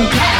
Yeah.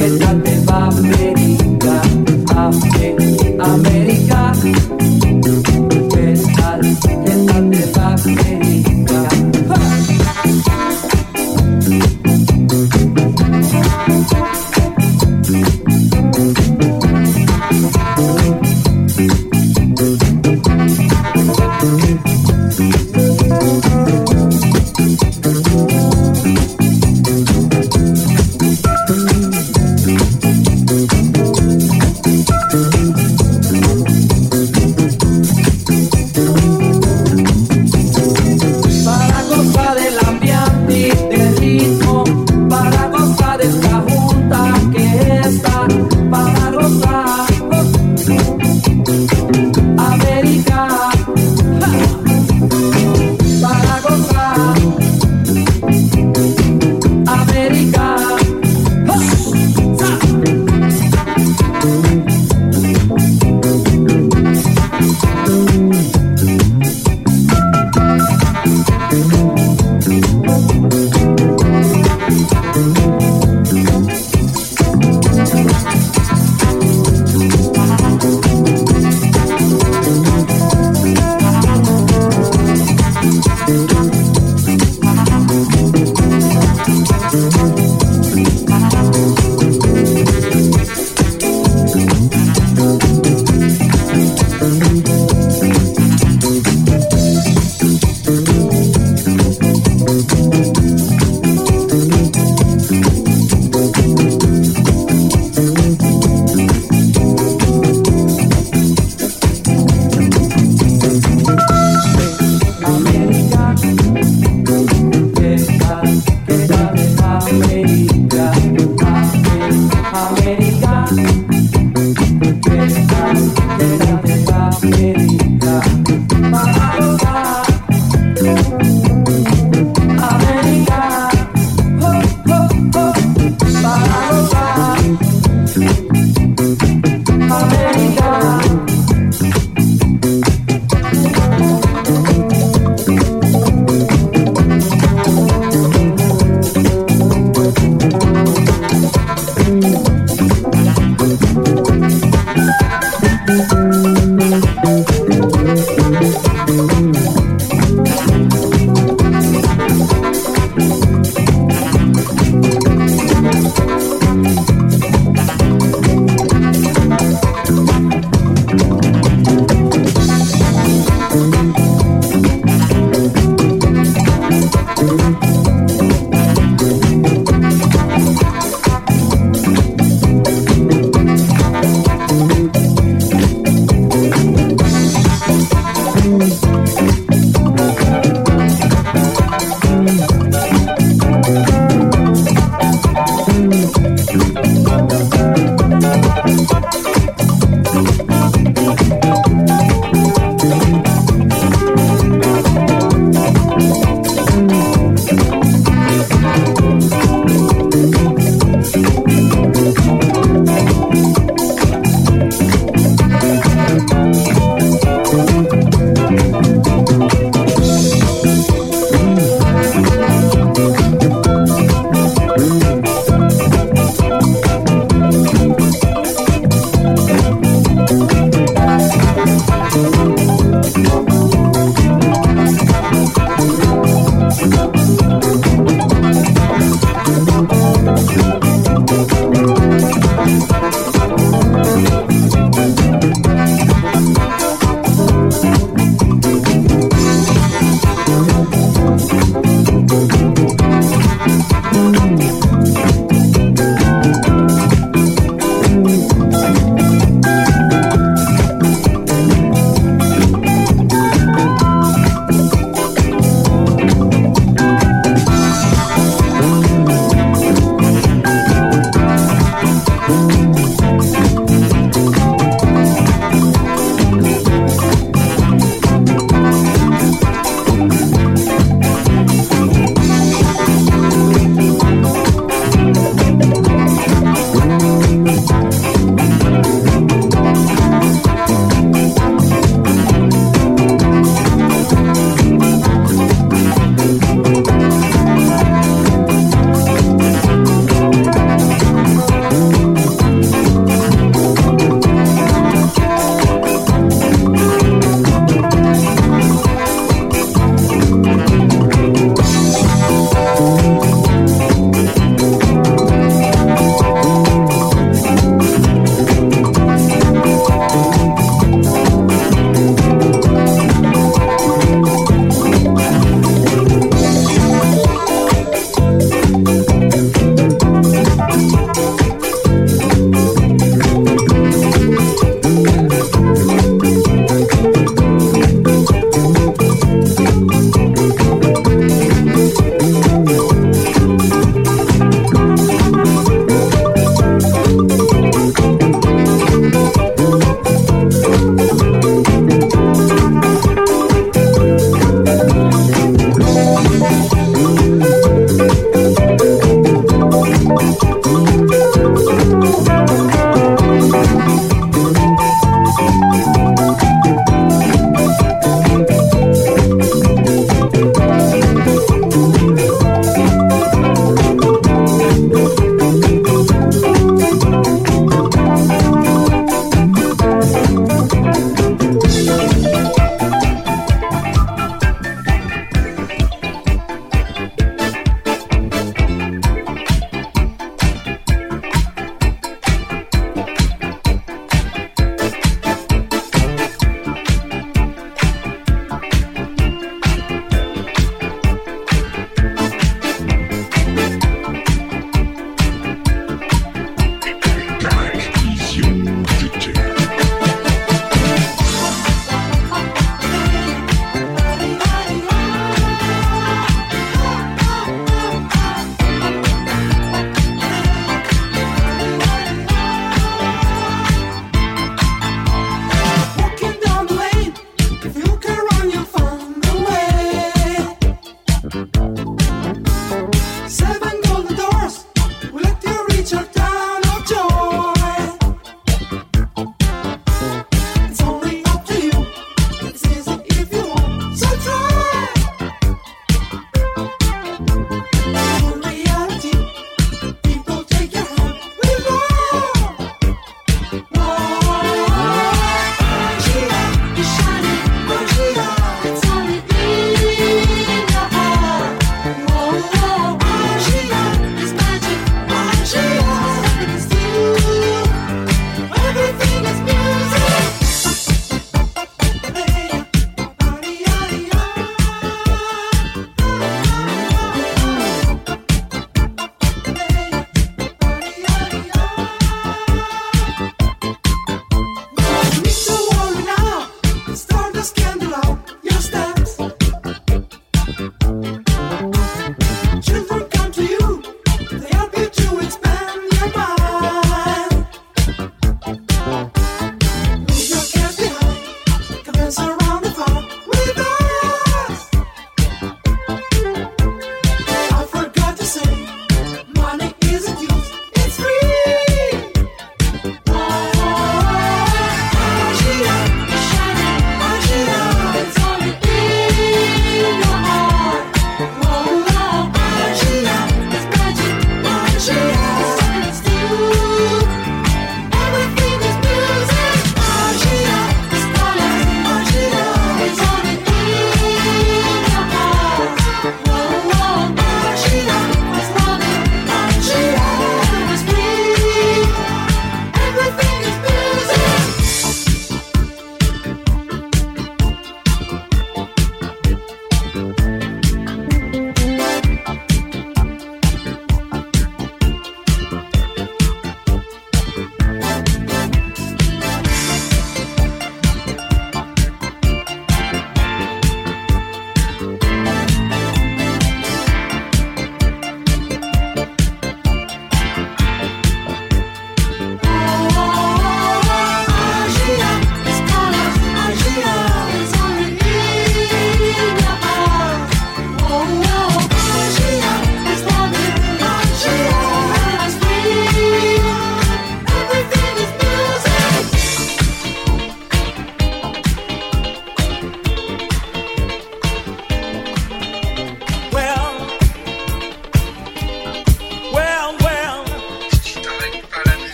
pescate va a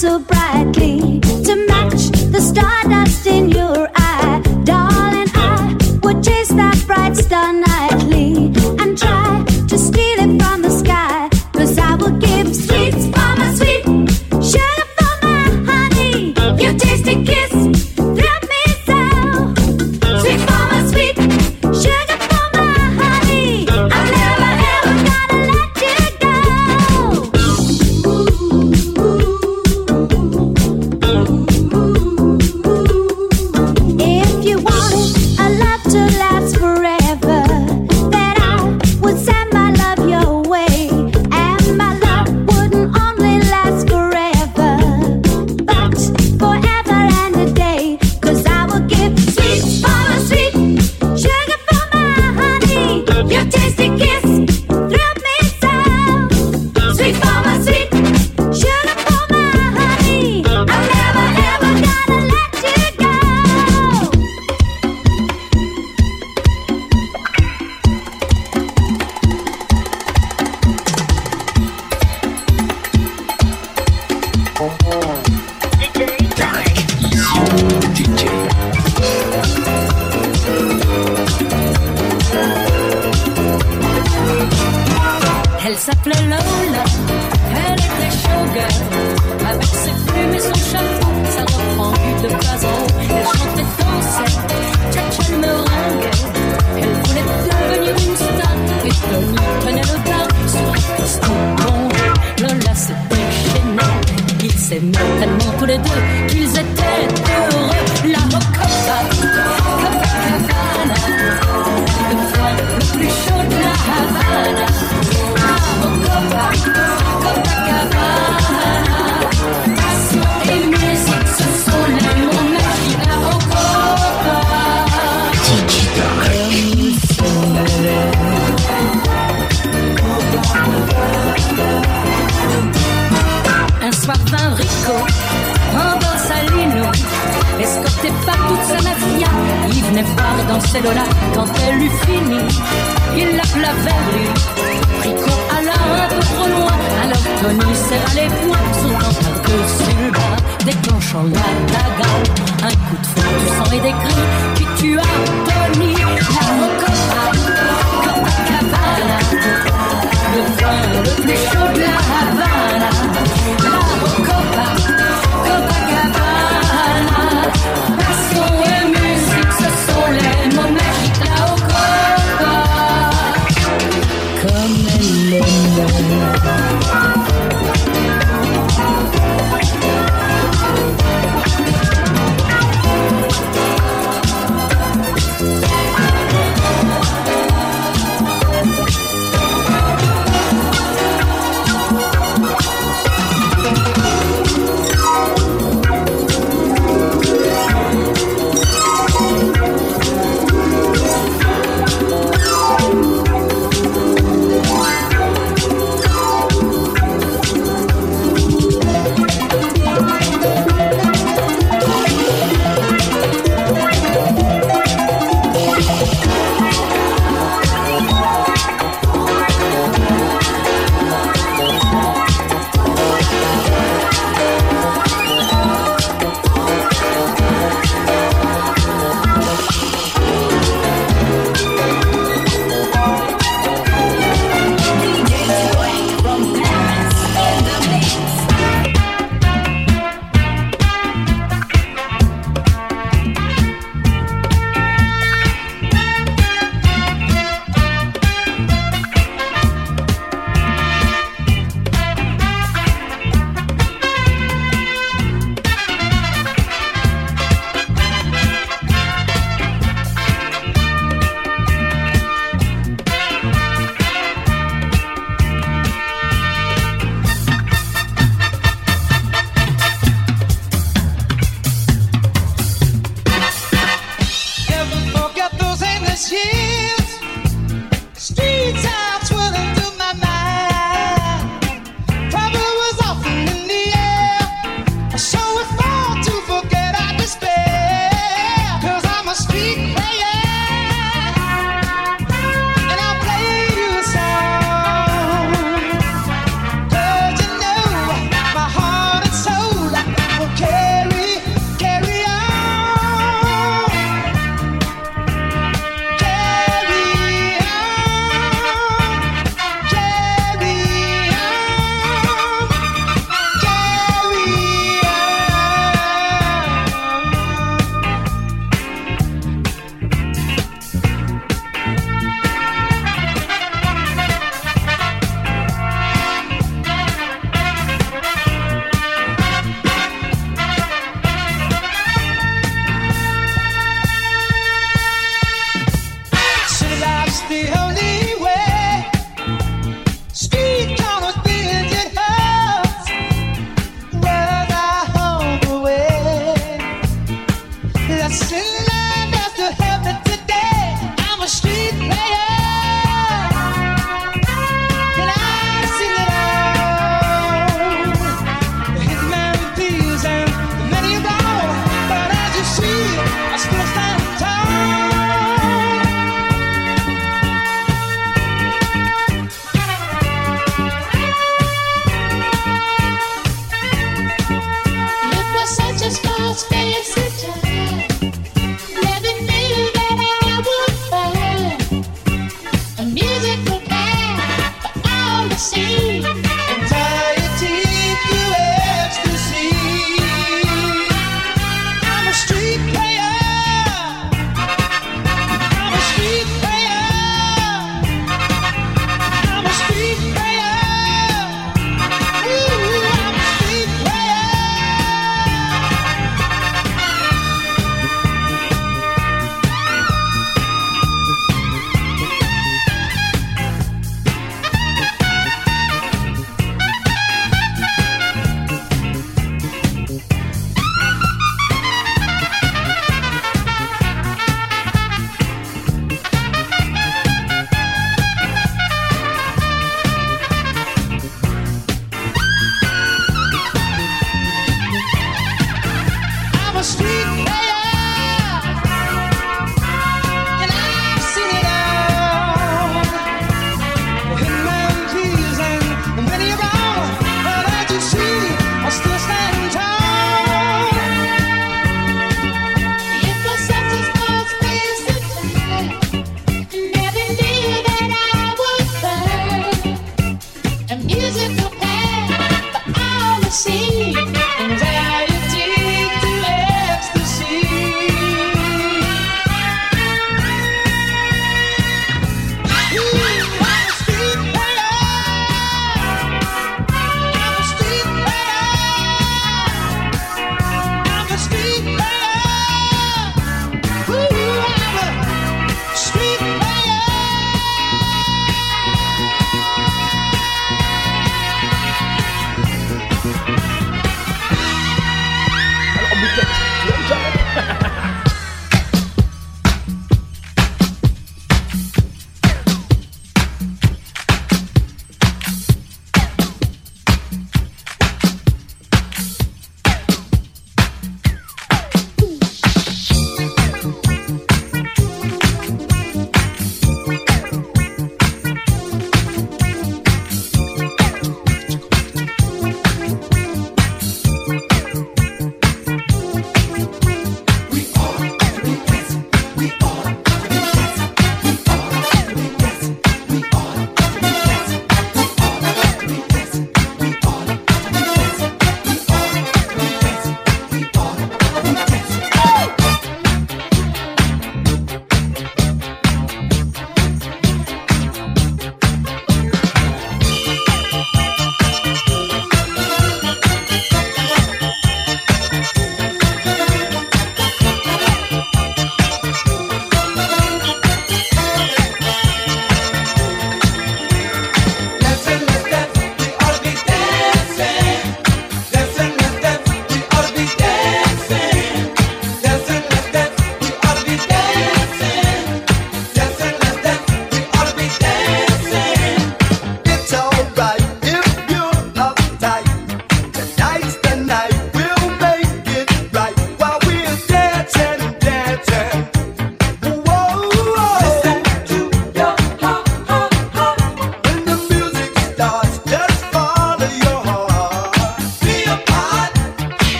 surprise.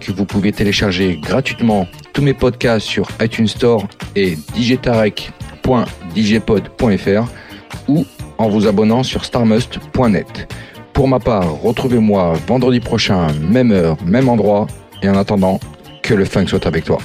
Que vous pouvez télécharger gratuitement tous mes podcasts sur iTunes Store et digitarec.digipod.fr ou en vous abonnant sur starmust.net. Pour ma part, retrouvez-moi vendredi prochain, même heure, même endroit. Et en attendant, que le funk soit avec toi.